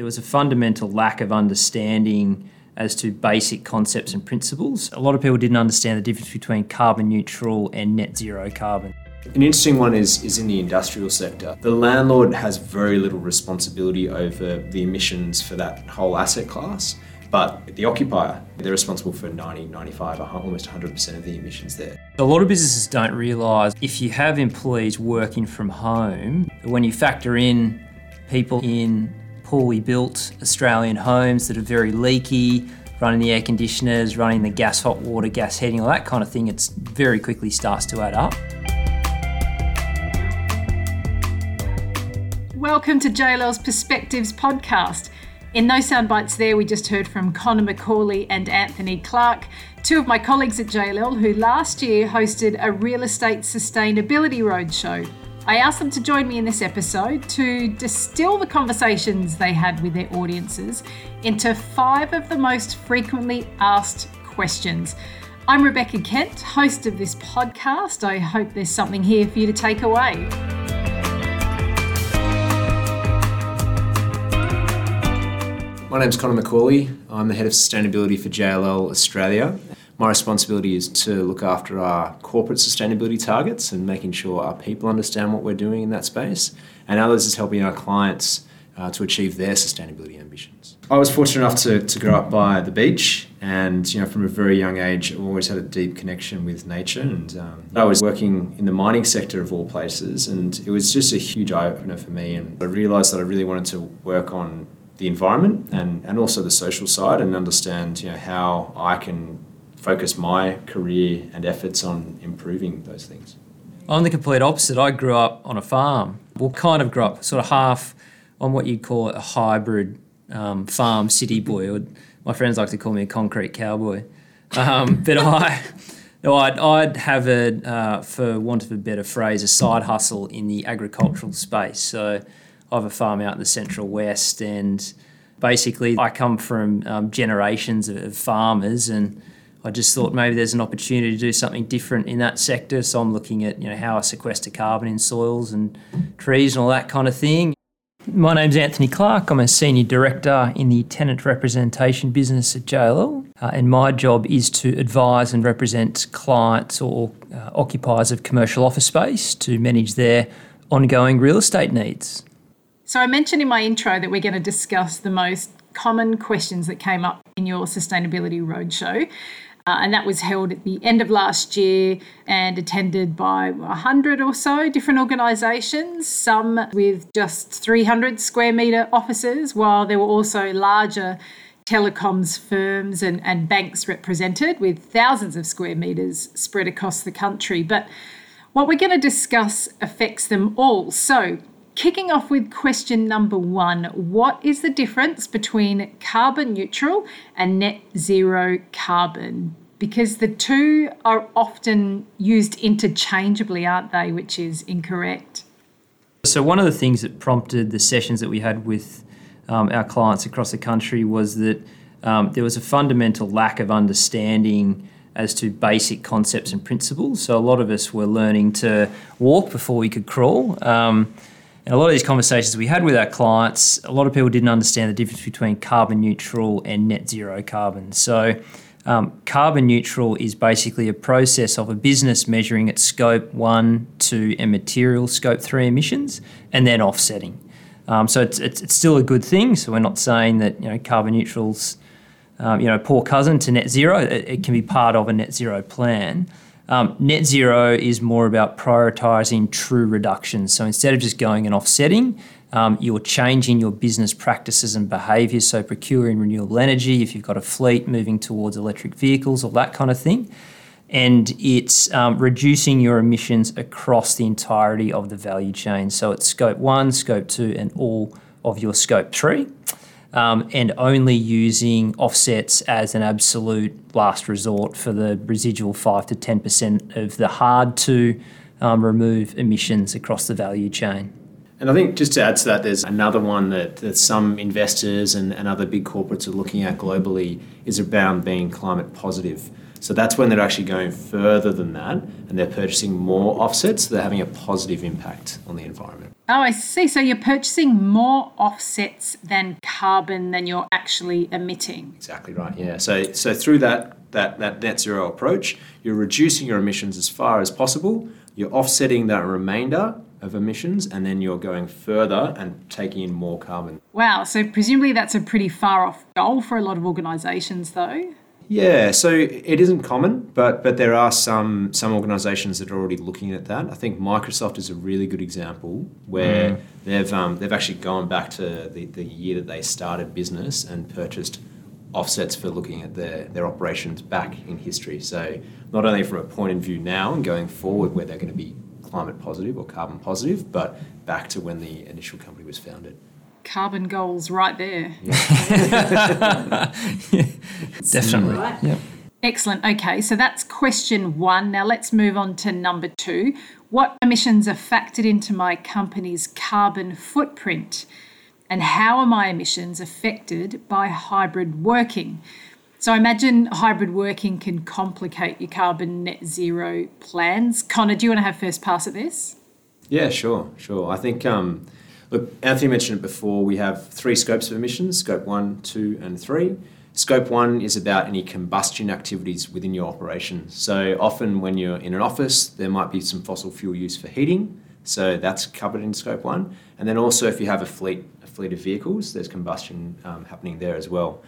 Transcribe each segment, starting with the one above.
there was a fundamental lack of understanding as to basic concepts and principles. A lot of people didn't understand the difference between carbon neutral and net zero carbon. An interesting one is, is in the industrial sector. The landlord has very little responsibility over the emissions for that whole asset class, but the occupier, they're responsible for 90, 95, almost 100% of the emissions there. A lot of businesses don't realise if you have employees working from home, when you factor in people in poorly built Australian homes that are very leaky, running the air conditioners, running the gas, hot water, gas heating, all that kind of thing, it very quickly starts to add up. Welcome to JLL's Perspectives podcast. In those Sound Bites there, we just heard from Connor McCauley and Anthony Clark, two of my colleagues at JLL who last year hosted a real estate sustainability roadshow I asked them to join me in this episode to distill the conversations they had with their audiences into five of the most frequently asked questions. I'm Rebecca Kent, host of this podcast. I hope there's something here for you to take away. My name's Connor McCauley. I'm the head of sustainability for JLL Australia. My responsibility is to look after our corporate sustainability targets and making sure our people understand what we're doing in that space, and others is helping our clients uh, to achieve their sustainability ambitions. I was fortunate enough to, to grow up by the beach, and you know, from a very young age, I've always had a deep connection with nature. And um, I was working in the mining sector of all places, and it was just a huge eye opener for me. And I realised that I really wanted to work on the environment and, and also the social side, and understand you know how I can focus my career and efforts on improving those things. I'm the complete opposite. I grew up on a farm. Well, kind of grew up sort of half on what you'd call a hybrid um, farm city boy. Or my friends like to call me a concrete cowboy. Um, but I, no, I'd, I'd have a, uh, for want of a better phrase, a side hustle in the agricultural space. So I have a farm out in the central west, and basically I come from um, generations of farmers and I just thought maybe there's an opportunity to do something different in that sector. So I'm looking at you know how I sequester carbon in soils and trees and all that kind of thing. My name's Anthony Clark. I'm a senior director in the tenant representation business at JLL, uh, and my job is to advise and represent clients or uh, occupiers of commercial office space to manage their ongoing real estate needs. So I mentioned in my intro that we're going to discuss the most common questions that came up in your sustainability roadshow. Uh, and that was held at the end of last year and attended by 100 or so different organisations, some with just 300 square metre offices, while there were also larger telecoms firms and, and banks represented with thousands of square metres spread across the country. But what we're going to discuss affects them all. So, Kicking off with question number one What is the difference between carbon neutral and net zero carbon? Because the two are often used interchangeably, aren't they? Which is incorrect. So, one of the things that prompted the sessions that we had with um, our clients across the country was that um, there was a fundamental lack of understanding as to basic concepts and principles. So, a lot of us were learning to walk before we could crawl. Um, and a lot of these conversations we had with our clients, a lot of people didn't understand the difference between carbon neutral and net zero carbon. So, um, carbon neutral is basically a process of a business measuring its scope one, two, and material scope three emissions, and then offsetting. Um, so it's, it's, it's, still a good thing. So we're not saying that you know carbon neutral's um, you know poor cousin to net zero. It, it, can be part of a net zero plan. Um, net zero is more about prioritizing true reductions. So instead of just going and offsetting, um, you're changing your business practices and behaviors. So procuring renewable energy, if you've got a fleet moving towards electric vehicles, or that kind of thing. And it's um, reducing your emissions across the entirety of the value chain. So it's scope one, scope two, and all of your scope three um, and only using offsets as an absolute last resort for the residual 5 to 10% of the hard to um, remove emissions across the value chain. And I think just to add to that, there's another one that, that some investors and, and other big corporates are looking at globally is around being climate positive. So that's when they're actually going further than that and they're purchasing more offsets. So they're having a positive impact on the environment. Oh, I see. So you're purchasing more offsets than carbon than you're actually emitting. Exactly right. Yeah. So so through that that that net zero approach, you're reducing your emissions as far as possible. You're offsetting that remainder of emissions, and then you're going further and taking in more carbon. Wow. So presumably that's a pretty far off goal for a lot of organisations, though. Yeah, so it isn't common, but but there are some some organisations that are already looking at that. I think Microsoft is a really good example where mm. they've um, they've actually gone back to the, the year that they started business and purchased offsets for looking at their, their operations back in history. So not only from a point of view now and going forward where they're going to be climate positive or carbon positive, but back to when the initial company was founded carbon goals right there. Yeah. Definitely. Right. Yeah. Excellent. Okay, so that's question one. Now let's move on to number two. What emissions are factored into my company's carbon footprint? And how are my emissions affected by hybrid working? So I imagine hybrid working can complicate your carbon net zero plans. Connor, do you want to have first pass at this? Yeah, sure, sure. I think um, Look, Anthony mentioned it before. We have three scopes of emissions scope one, two, and three. Scope one is about any combustion activities within your operation. So often when you're in an office, there might be some fossil fuel use for heating. So that's covered in scope one. And then also if you have a fleet, a fleet of vehicles, there's combustion um, happening there as well.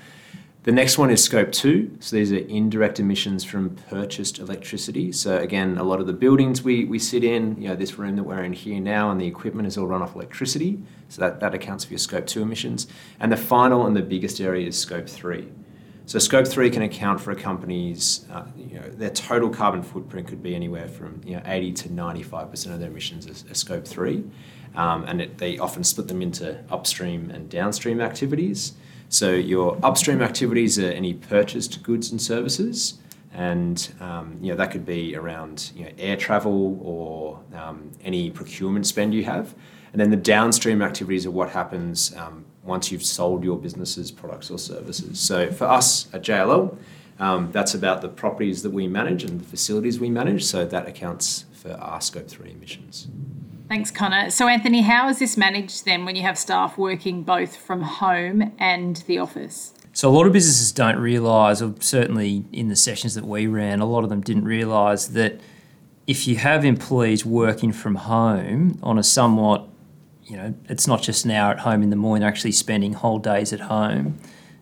The next one is scope two. So these are indirect emissions from purchased electricity. So again, a lot of the buildings we, we sit in, you know, this room that we're in here now and the equipment is all run off electricity. So that, that accounts for your scope two emissions. And the final and the biggest area is scope three. So scope three can account for a company's, uh, you know, their total carbon footprint could be anywhere from you know 80 to 95% of their emissions are, scope three, um, and it, they often split them into upstream and downstream activities. So your upstream activities are any purchased goods and services, and um, you know that could be around you know, air travel or um, any procurement spend you have. And then the downstream activities are what happens um, once you've sold your business's products or services. So for us at JLL, um, that's about the properties that we manage and the facilities we manage. So that accounts for our scope three emissions. Thanks, Connor. So, Anthony, how is this managed then when you have staff working both from home and the office? So, a lot of businesses don't realise, or certainly in the sessions that we ran, a lot of them didn't realise that if you have employees working from home on a somewhat, you know, it's not just an hour at home in the morning, they're actually spending whole days at home,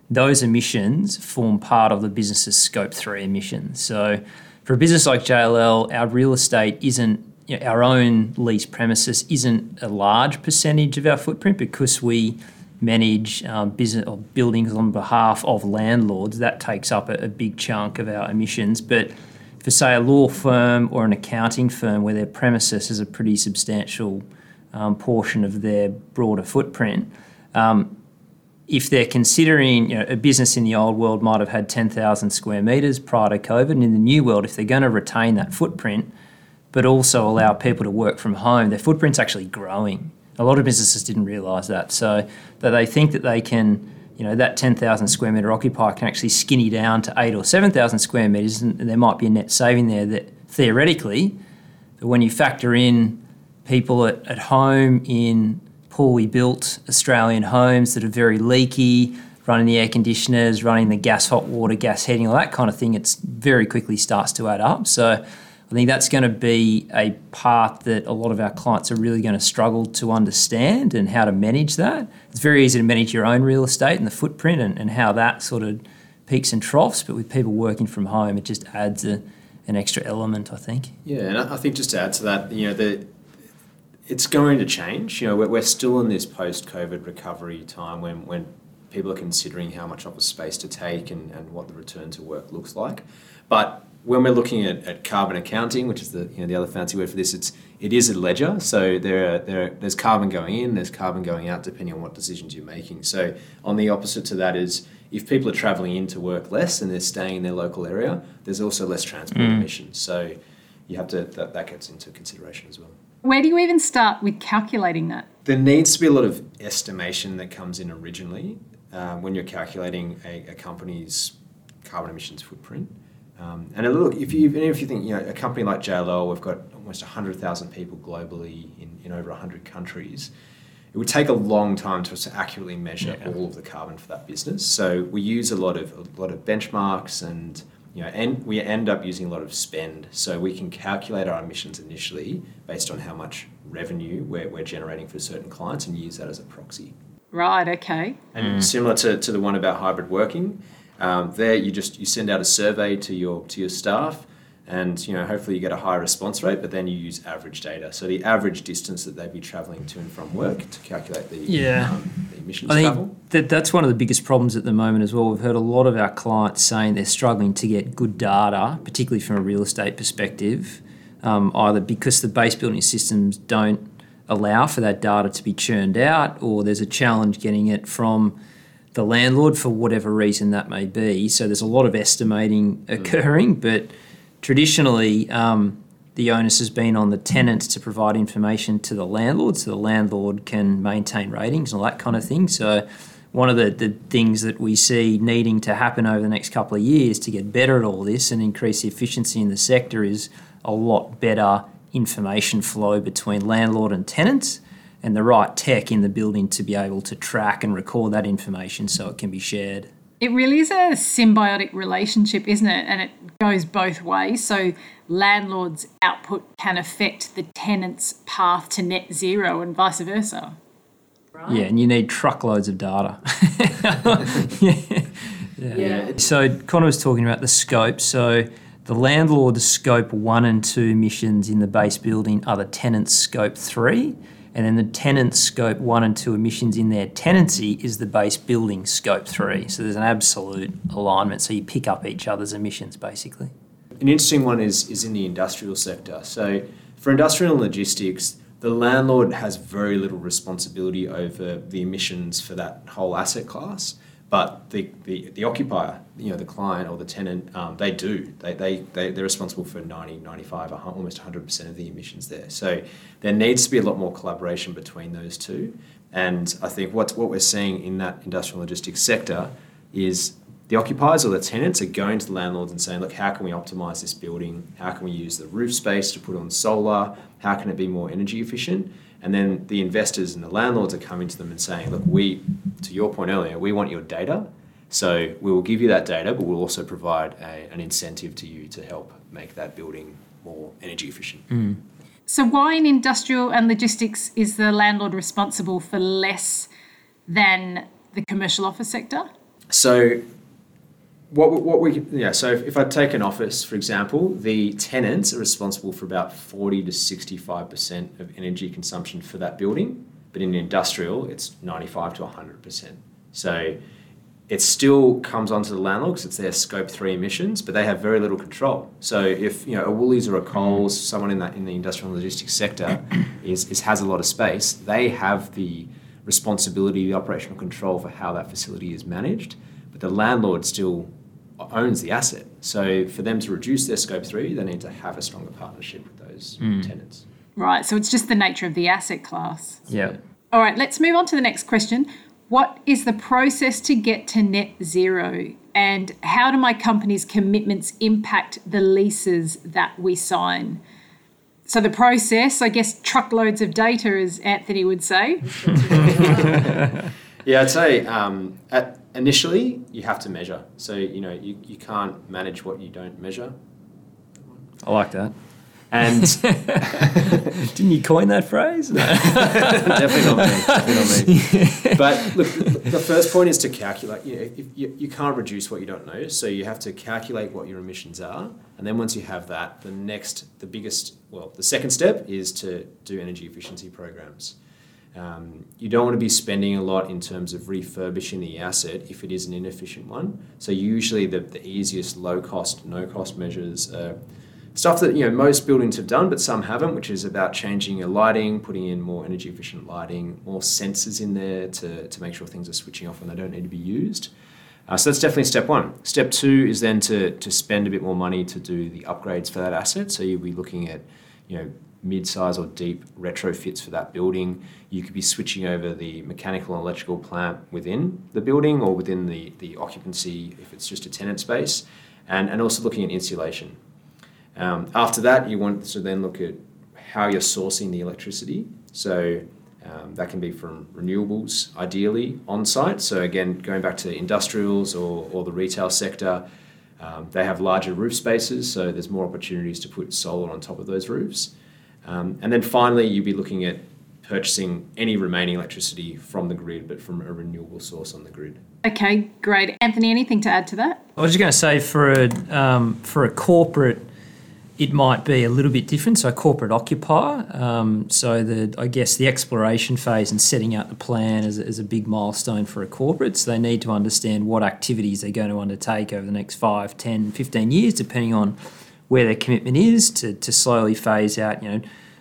those emissions form part of the business's scope three emissions. So, for a business like JLL, our real estate isn't you know, our own lease premises isn't a large percentage of our footprint because we manage um, business or buildings on behalf of landlords. That takes up a, a, big chunk of our emissions. But for say a law firm or an accounting firm where their premises is a pretty substantial um, portion of their broader footprint, um, if they're considering, you know, a business in the old world might have had 10,000 square metres prior to COVID, and in the new world, if they're going to retain that footprint, but also allow people to work from home, their footprint's actually growing. A lot of businesses didn't realise that. So that they think that they can, you know, that 10,000 square metre occupier can actually skinny down to eight or 7,000 square metres and there might be a net saving there that theoretically, but when you factor in people at, at home in poorly built Australian homes that are very leaky, running the air conditioners, running the gas, hot water, gas heating, all that kind of thing, it's very quickly starts to add up. So I think that's going to be a part that a lot of our clients are really going to struggle to understand and how to manage that. It's very easy to manage your own real estate and the footprint and, and how that sort of peaks and troughs, but with people working from home, it just adds a, an extra element, I think. Yeah, and I think just to add to that, you know, the, it's going to change. You know, we're, we're still in this post-COVID recovery time when, when people are considering how much office space to take and, and what the return to work looks like. But when we're looking at, at carbon accounting, which is the you know the other fancy word for this, it's it is a ledger. So there are, there are, there's carbon going in, there's carbon going out, depending on what decisions you're making. So on the opposite to that is if people are travelling in to work less and they're staying in their local area, there's also less transport mm. emissions. So you have to that, that gets into consideration as well. Where do you even start with calculating that? There needs to be a lot of estimation that comes in originally uh, when you're calculating a, a company's carbon emissions footprint. Um, and look, if you if you think you know a company like JLL, we've got almost 100,000 people globally in, in over 100 countries. It would take a long time to accurately measure yeah. all of the carbon for that business. So we use a lot of a lot of benchmarks and you know, and we end up using a lot of spend. So we can calculate our emissions initially based on how much revenue we're, we're generating for certain clients and use that as a proxy. Right. Okay. And mm. similar to, to the one about hybrid working, um, there you just you send out a survey to your to your staff and you know hopefully you get a high response rate but then you use average data. So the average distance that they'd be traveling to and from work to calculate the, yeah. um, the emissions I think travel. that, that's one of the biggest problems at the moment as well. We've heard a lot of our clients saying they're struggling to get good data particularly from a real estate perspective um, either because the base building systems don't allow for that data to be churned out or there's a challenge getting it from the landlord for whatever reason that may be so there's a lot of estimating mm. occurring mm. but traditionally, um, the onus has been on the tenant to provide information to the landlord so the landlord can maintain ratings and all that kind of thing. So, one of the, the things that we see needing to happen over the next couple of years to get better at all this and increase the efficiency in the sector is a lot better information flow between landlord and tenants and the right tech in the building to be able to track and record that information so it can be shared. It really is a symbiotic relationship, isn't it? And it goes both ways. So landlord's output can affect the tenant's path to net zero and vice versa. Right. Yeah, and you need truckloads of data. yeah. Yeah. yeah. So Connor was talking about the scope. So the landlord's scope one and two emissions in the base building are the tenant's scope three and then the tenant scope one and two emissions in their tenancy is the base building scope three. So there's an absolute alignment. So you pick up each other's emissions basically. An interesting one is is in the industrial sector. So for industrial logistics, the landlord has very little responsibility over the emissions for that whole asset class. But the, the, the occupier, you know, the client or the tenant, um, they do. They, they, they, they're responsible for 90, 95, almost 100% of the emissions there. So there needs to be a lot more collaboration between those two. And I think what, what we're seeing in that industrial logistics sector is the occupiers or the tenants are going to the landlords and saying, look, how can we optimize this building? How can we use the roof space to put on solar? How can it be more energy efficient? And then the investors and the landlords are coming to them and saying, look, we, to your point earlier, we want your data. So we will give you that data, but we'll also provide a, an incentive to you to help make that building more energy efficient. Mm. So, why in industrial and logistics is the landlord responsible for less than the commercial office sector? So, what, what we yeah so if, if I take an office for example, the tenants are responsible for about forty to sixty five percent of energy consumption for that building, but in industrial it's ninety five to hundred percent. So it still comes onto the landlord because it's their scope three emissions, but they have very little control. So if you know a Woolies or a Coles, someone in that in the industrial and logistics sector, is, is has a lot of space, they have the responsibility, the operational control for how that facility is managed. But the landlord still owns the asset. So for them to reduce their scope three, they need to have a stronger partnership with those mm. tenants. Right. So it's just the nature of the asset class. Yeah. All right. Let's move on to the next question. What is the process to get to net zero? And how do my company's commitments impact the leases that we sign? So the process, I guess, truckloads of data, as Anthony would say. yeah, I'd say um, at initially you have to measure. So you know you, you can't manage what you don't measure. I like that. And didn't you coin that phrase? definitely not me. Definitely not me. But look, the first point is to calculate. You, know, you, you can't reduce what you don't know, so you have to calculate what your emissions are, and then once you have that, the next, the biggest, well, the second step is to do energy efficiency programs. Um, you don't want to be spending a lot in terms of refurbishing the asset if it is an inefficient one. So usually the, the easiest low cost, no cost measures are stuff that you know most buildings have done, but some haven't, which is about changing your lighting, putting in more energy efficient lighting, more sensors in there to, to make sure things are switching off when they don't need to be used. Uh, so that's definitely step one. Step two is then to, to spend a bit more money to do the upgrades for that asset. So you'll be looking at, you know, mid-size or deep retrofits for that building. You could be switching over the mechanical and electrical plant within the building or within the, the occupancy if it's just a tenant space. and, and also looking at insulation. Um, after that, you want to then look at how you're sourcing the electricity. So um, that can be from renewables, ideally on site. So, again, going back to industrials or, or the retail sector, um, they have larger roof spaces, so there's more opportunities to put solar on top of those roofs. Um, and then finally, you'd be looking at purchasing any remaining electricity from the grid, but from a renewable source on the grid. Okay, great. Anthony, anything to add to that? I was just going to say for a um, for a corporate it might be a little bit different. So, corporate occupier. Um, so, the I guess the exploration phase and setting out the plan is, is a big milestone for a corporate. So, they need to understand what activities they're going to undertake over the next 5, 10, 15 years, depending on where their commitment is to, to slowly phase out, you know,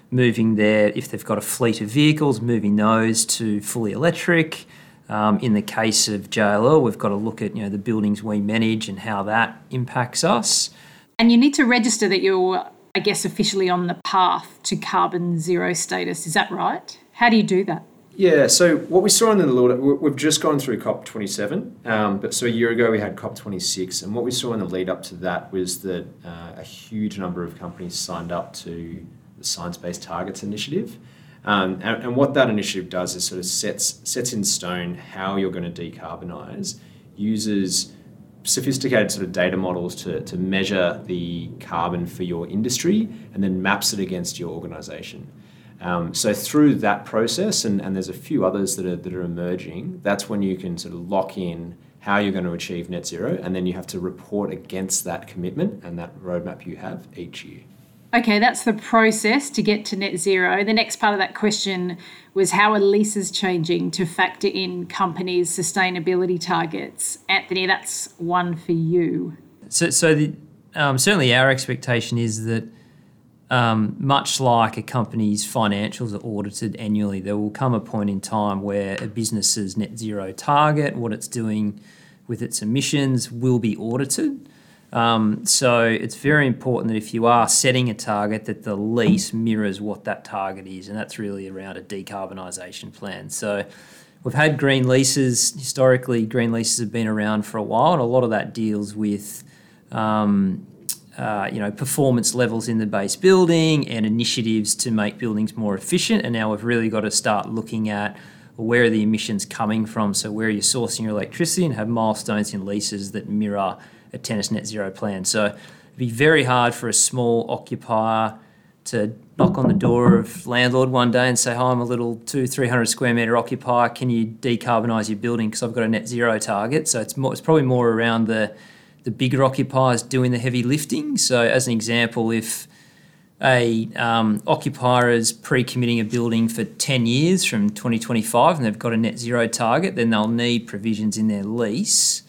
moving their, if they've got a fleet of vehicles, moving those to fully electric. Um, in the case of JLL, we've got to look at, you know, the buildings we manage and how that impacts us. And you need to register that you're, I guess, officially on the path to carbon zero status. Is that right? How do you do that? Yeah, so what we saw in the lead, up, we've just gone through COP27, um, but so a year ago we had COP26, and what we saw in the lead up to that was that uh, a huge number of companies signed up to the Science Based Targets Initiative. Um, and, and, what that initiative does is sort of sets sets in stone how you're going to decarbonise, uses sophisticated sort of data models to, to measure the carbon for your industry and then maps it against your organization. Um, so through that process, and, and there's a few others that are, that are emerging, that's when you can sort of lock in how you're going to achieve net zero, and then you have to report against that commitment and that roadmap you have each year. Okay, that's the process to get to net zero. The next part of that question was how are leases changing to factor in companies' sustainability targets? Anthony, that's one for you. So, so the, um, certainly our expectation is that um, much like a company's financials are audited annually, there will come a point in time where a business's net zero target, what it's doing with its emissions, will be audited. Um, so it's very important that if you are setting a target, that the lease mirrors what that target is, and that's really around a decarbonisation plan. So we've had green leases historically. Green leases have been around for a while, and a lot of that deals with. Um, uh, you know, performance levels in the base building and initiatives to make buildings more efficient. And now we've really got to start looking at well, where are the emissions coming from? So where are you sourcing your electricity and have milestones in leases that mirror a tennis net zero plan. So it'd be very hard for a small occupier to knock on the door of landlord one day and say, "Hi, I'm a little two, three hundred square meter occupier. Can you decarbonise your building because I've got a net zero target?" So it's more, it's probably more around the the bigger occupiers doing the heavy lifting. So as an example, if a um, occupier is pre-committing a building for 10 years from 2025 and they've got a net zero target, then they'll need provisions in their lease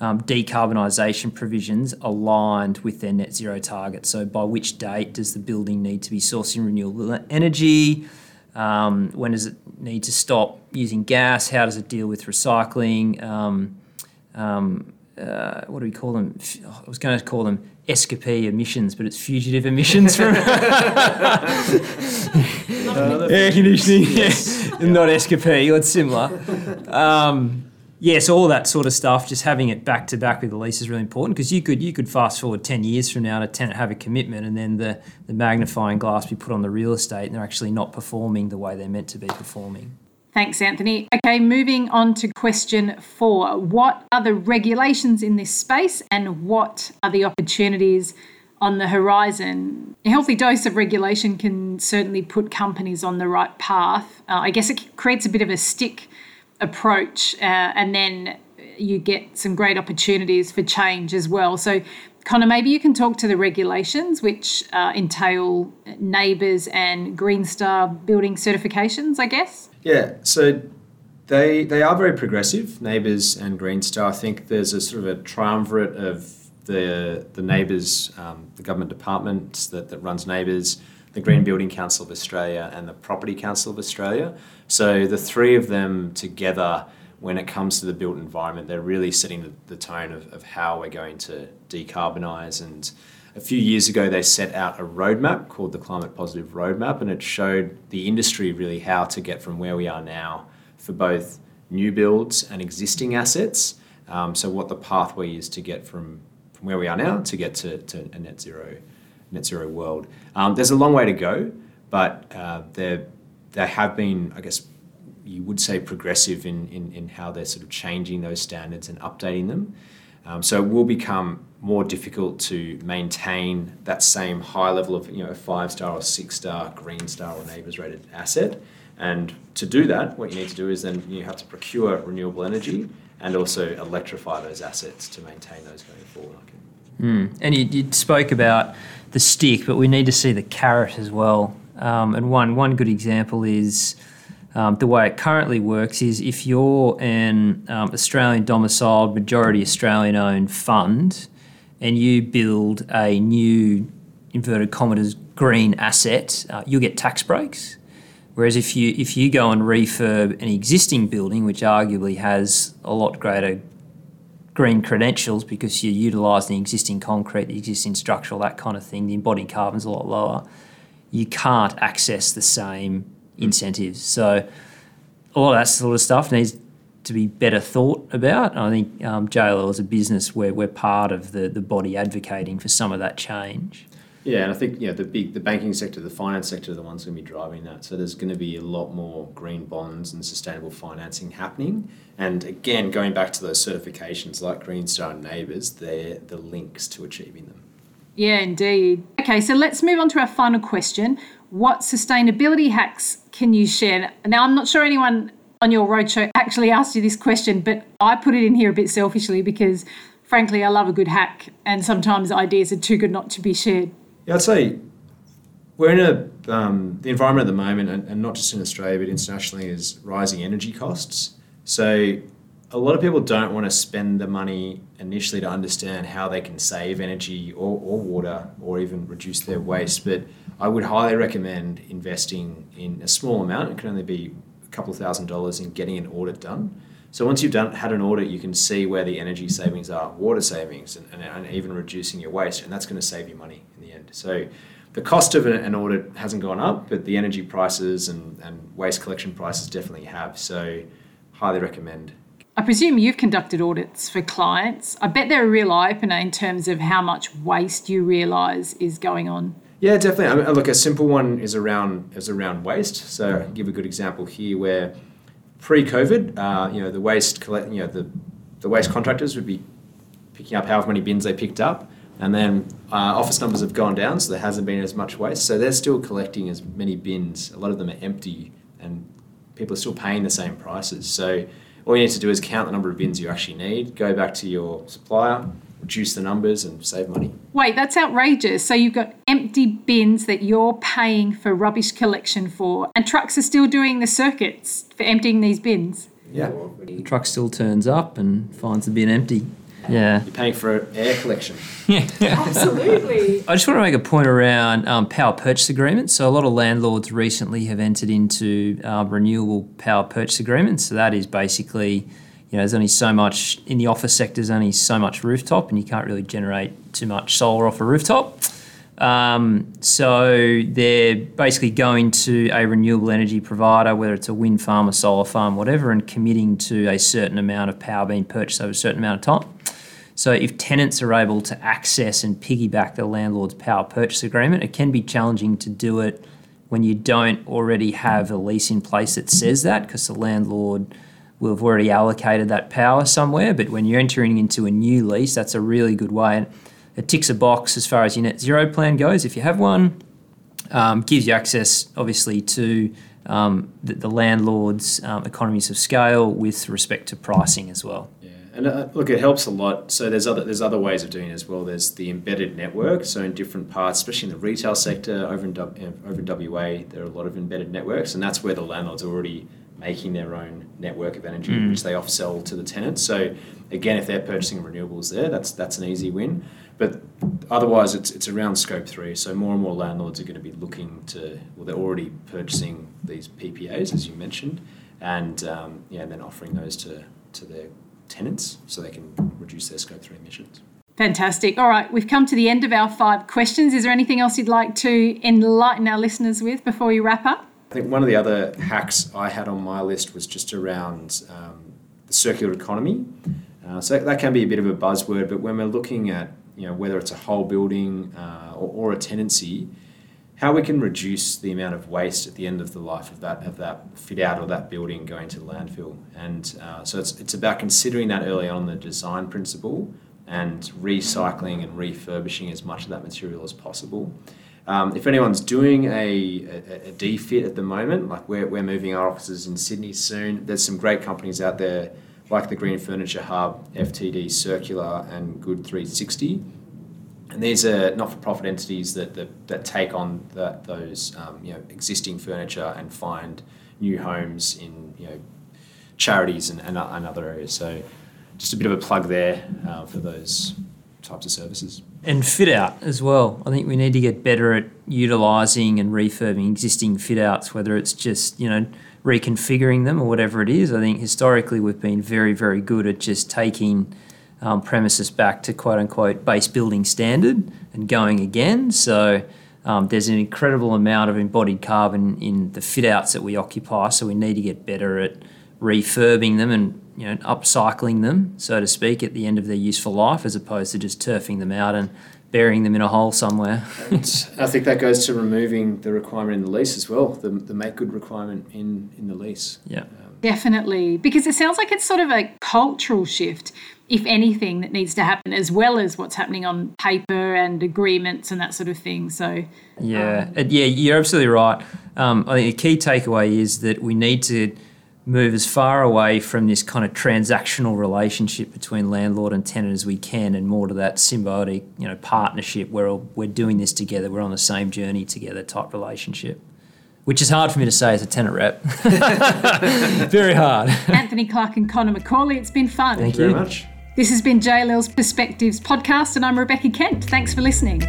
um, decarbonisation provisions aligned with their net zero target. So, by which date does the building need to be sourcing renewable energy? Um, when does it need to stop using gas? How does it deal with recycling? Uh, what do we call them? I was going to call them escapee emissions, but it's fugitive emissions from air conditioning. Yes. Yeah. Not escapee, it's similar. Um, yeah, so all that sort of stuff, just having it back to back with the lease is really important because you could you could fast forward ten years from now to tenant have a commitment and then the, the magnifying glass be put on the real estate and they're actually not performing the way they're meant to be performing. Thanks, Anthony. Okay, moving on to question four. What are the regulations in this space and what are the opportunities on the horizon? A healthy dose of regulation can certainly put companies on the right path. Uh, I guess it creates a bit of a stick approach, uh, and then you get some great opportunities for change as well. So, Connor, maybe you can talk to the regulations which uh, entail NABERS and Green Star building certifications, I guess. Yeah, so they they are very progressive, NABERS and Green Star. I think there's a sort of a triumvirate of the the NABERS, um, the government department that, that runs NABERS, the Green Building Council of Australia, and the Property Council of Australia. So the three of them together, when it comes to the built environment, they're really setting the, the tone of, of how we're going to decarbonise. And a few years ago, they set out a roadmap called the Climate Positive Roadmap, and it showed the industry really how to get from where we are now for both new builds and existing assets. Um, so what the pathway is to get from from where we are now to get to, to a net zero net zero world. Um, there's a long way to go, but uh, they have been, I guess, you would say progressive in, in, in how they're sort of changing those standards and updating them. Um, so it will become more difficult to maintain that same high level of you know a five star or six star green star or NABERS rated asset. And to do that, what you need to do is then you have to procure renewable energy and also electrify those assets to maintain those going forward. Mm. And you, you, spoke about the stick, but we need to see the carrot as well. Um, and one one good example is um, the way it currently works is if you're an um, Australian domiciled, majority Australian owned fund, and you build a new inverted commas green asset, uh, you'll get tax breaks. Whereas if you if you go and refurb an existing building, which arguably has a lot greater green credentials because you're utilising the existing concrete, the existing structural, that kind of thing, the embodied carbon's a lot lower. You can't access the same incentives. So all of that sort of stuff needs to be better thought about. I think um, JLL is a business where we're part of the, the body advocating for some of that change. Yeah, and I think yeah, the big the banking sector, the finance sector, are the ones going to be driving that. So there's going to be a lot more green bonds and sustainable financing happening. And again, going back to those certifications like Green Star and NABERS, they're the links to achieving them. Yeah, indeed. Okay, so let's move on to our final question. What sustainability hacks can you share? Now, I'm not sure anyone on your roadshow actually asked you this question, but I put it in here a bit selfishly because, frankly, I love a good hack, and sometimes ideas are too good not to be shared. Yeah, I'd say we're in a um, the environment at the moment, and, and, not just in Australia but internationally, is rising energy costs. So a lot of people don't want to spend the money initially to understand how they can save energy or, or water or even reduce their waste. But I would highly recommend investing in a small amount. It can only be a couple of thousand dollars in getting an audit done. So once you've done had an audit, you can see where the energy savings are, water savings, and, and, and even reducing your waste, and that's going to save you money in the end. So the cost of an audit hasn't gone up, but the energy prices and, and waste collection prices definitely have. So highly recommend. I presume you've conducted audits for clients. I bet they're a real eye opener in terms of how much waste you realise is going on. Yeah, definitely. I mean, look, a simple one is around is around waste. So, I'll give a good example here where pre-COVID, uh, you know, the waste collect, you know, the the waste contractors would be picking up however many bins they picked up, and then uh, office numbers have gone down, so there hasn't been as much waste. So they're still collecting as many bins. A lot of them are empty, and people are still paying the same prices. So all you need to do is count the number of bins you actually need. Go back to your supplier, reduce the numbers, and save money. Wait, that's outrageous. So you've got empty bins that you're paying for rubbish collection for, and trucks are still doing the circuits for emptying these bins. Yeah. The truck still turns up and finds the bin empty. Yeah. You're paying for air collection. yeah. Absolutely. I just want to make a point around um, power purchase agreements. So, a lot of landlords recently have entered into uh, renewable power purchase agreements. So, that is basically you know, there's only so much in the office sector. There's only so much rooftop, and you can't really generate too much solar off a rooftop. Um, so they're basically going to a renewable energy provider, whether it's a wind farm, a solar farm, whatever, and committing to a certain amount of power being purchased over a certain amount of time. So if tenants are able to access and piggyback the landlord's power purchase agreement, it can be challenging to do it when you don't already have a lease in place that says that, because the landlord will have already allocated that power somewhere. But when you're entering into a new lease, that's a really good way. And it ticks a box as far as your net zero plan goes, if you have one. Um, gives you access, obviously, to um, the, the, landlord's um, economies of scale with respect to pricing as well. Yeah, and uh, look, it helps a lot. So there's other there's other ways of doing it as well. There's the embedded network. So in different parts, especially in the retail sector, over in over in WA, there are a lot of embedded networks, and that's where the landlords are already making their own network of energy, mm. which they off sell to the tenants. So again, if they're purchasing renewables there, that's that's an easy win. But otherwise, it's it's around scope three. So more and more landlords are going to be looking to well, they're already purchasing these PPAs as you mentioned, and um, yeah, and then offering those to to their tenants so they can reduce their scope three emissions. Fantastic. All right, we've come to the end of our five questions. Is there anything else you'd like to enlighten our listeners with before we wrap up? I think one of the other hacks I had on my list was just around um, the circular economy. Uh, so that can be a bit of a buzzword, but when we're looking at you know, whether it's a whole building uh, or, or, a tenancy, how we can reduce the amount of waste at the end of the life of that of that fit out or that building going to the landfill. And uh, so it's it's about considering that early on the design principle and recycling and refurbishing as much of that material as possible. Um, if anyone's doing a, a, a DFIT at the moment, like we're, we're moving our offices in Sydney soon, there's some great companies out there like the Green Furniture Hub, FTD Circular, and Good 360. And these are not-for-profit entities that, that, that take on that, those um, you know, existing furniture and find new homes in you know, charities and, and, and other areas. So just a bit of a plug there uh, for those types of services. And fit out as well. I think we need to get better at utilising and refurbing existing fit outs, whether it's just, you know, reconfiguring them or whatever it is. I think historically we've been very, very good at just taking um, premises back to quote unquote base building standard and going again. So um, there's an incredible amount of embodied carbon in the fit outs that we occupy. So we need to get better at refurbing them and you know upcycling them, so to speak, at the end of their useful life, as opposed to just turfing them out and burying them in a hole somewhere. I think that goes to removing the requirement in the lease as well, the, the make good requirement in, in the lease. Yeah. Um, Definitely, because it sounds like it's sort of a cultural shift, if anything, that needs to happen, as well as what's happening on paper and agreements and that sort of thing. So, yeah, um, yeah, you're absolutely right. Um, I think the key takeaway is that we need to move as far away from this kind of transactional relationship between landlord and tenant as we can and more to that symbiotic you know partnership where we're doing this together we're on the same journey together type relationship which is hard for me to say as a tenant rep. Very hard. Anthony clark and connor mccauley it's been fun. Thank you very much. This has been jll's perspectives podcast and i'm rebecca kent. Thanks for listening